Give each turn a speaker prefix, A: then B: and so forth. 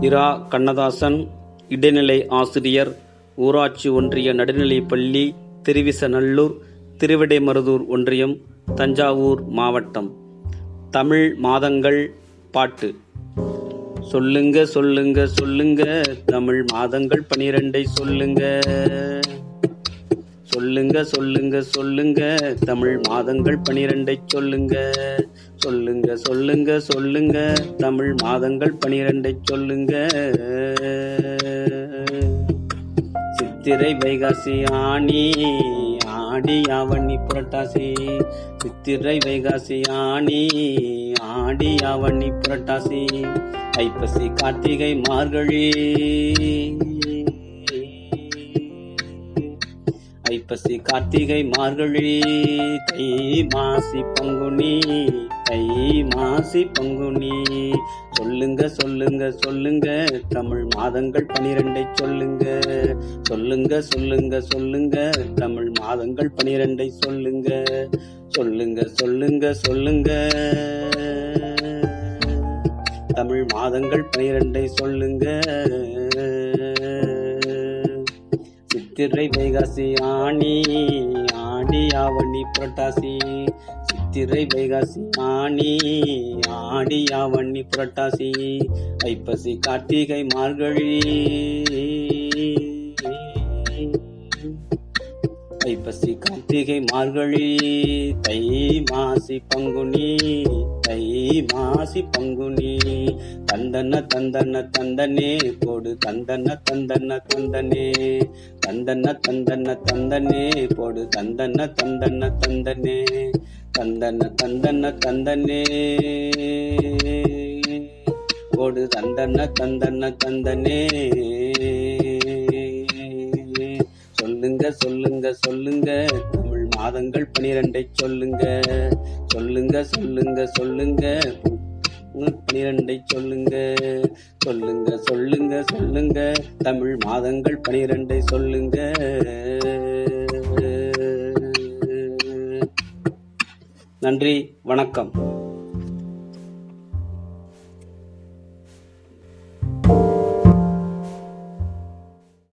A: இரா கண்ணதாசன் இடைநிலை ஆசிரியர் ஊராட்சி ஒன்றிய நடுநிலைப்பள்ளி திருவிசநல்லூர் திருவிடைமருதூர் ஒன்றியம் தஞ்சாவூர் மாவட்டம். தமிழ் மாதங்கள் பாட்டு. சொல்லுங்க சொல்லுங்க சொல்லுங்க தமிழ் மாதங்கள் பனிரெண்டை சொல்லுங்க. சொல்லுங்க சொல்லுங்க சொல்லுங்க. தமிழ் மாதங்கள் பனிரெண்டை சொல்லுங்க. சொல்லுங்க சொல்லுங்க சொல்லுங்க. தமிழ் மாதங்கள் பனிரெண்டை சொல்லுங்க. சித்திரை வைகாசி ஆணி ஆடி ஆவணி புரட்டாசி. சித்திரை வைகாசி ஆணி ஆடி ஆவணி புரட்டாசி. ஐப்பசி கார்த்திகை மார்கழி. ஐப்பசி கார்த்திகை மார்கழி. தை மாசி பங்குனி தை மாசி பங்குனி சொல்லுங்க சொல்லுங்க சொல்லுங்க தமிழ் மாதங்கள் பனிரெண்டை சொல்லுங்க. சொல்லுங்க சொல்லுங்க சொல்லுங்க தமிழ் மாதங்கள் பனிரெண்டை சொல்லுங்க. சொல்லுங்க சொல்லுங்க சொல்லுங்க. தமிழ் மாதங்கள் பனிரெண்டை சொல்லுங்க. சித்திரை வைகாசி ஆணி ஆடி ஆவணி புரட்டாசி. சித்திரை வைகாசி ஆணி ஆடி ஆவணி புரட்டாசி. ஐப்பசி கார்த்திகை மார்கழி. ஐப்பசி கார்த்திகை மார்கழி. தை மாசி பங்குனி தை மாசி பங்குனி. தந்தன தந்தன தந்தனே கொடு தந்தன தந்தன தந்தனே. தந்தன தந்தன தந்தனே போடு. தந்தன தந்தன தந்தனே தந்தன தந்தன தந்தனே போடு. தந்தன தந்தன தந்தனே சொல்லுங்க சொல்லுங்க சொல்லுங்க. தமிழ் மாதங்கள் பனிரெண்டை சொல்லுங்க. சொல்லுங்க சொல்லுங்க சொல்லுங்க. பனிரெண்டை சொல்லுங்க. சொல்லுங்க சொல்லுங்க சொல்லுங்க. தமிழ் மாதங்கள் பனிரெண்டை சொல்லுங்க. நன்றி வணக்கம்.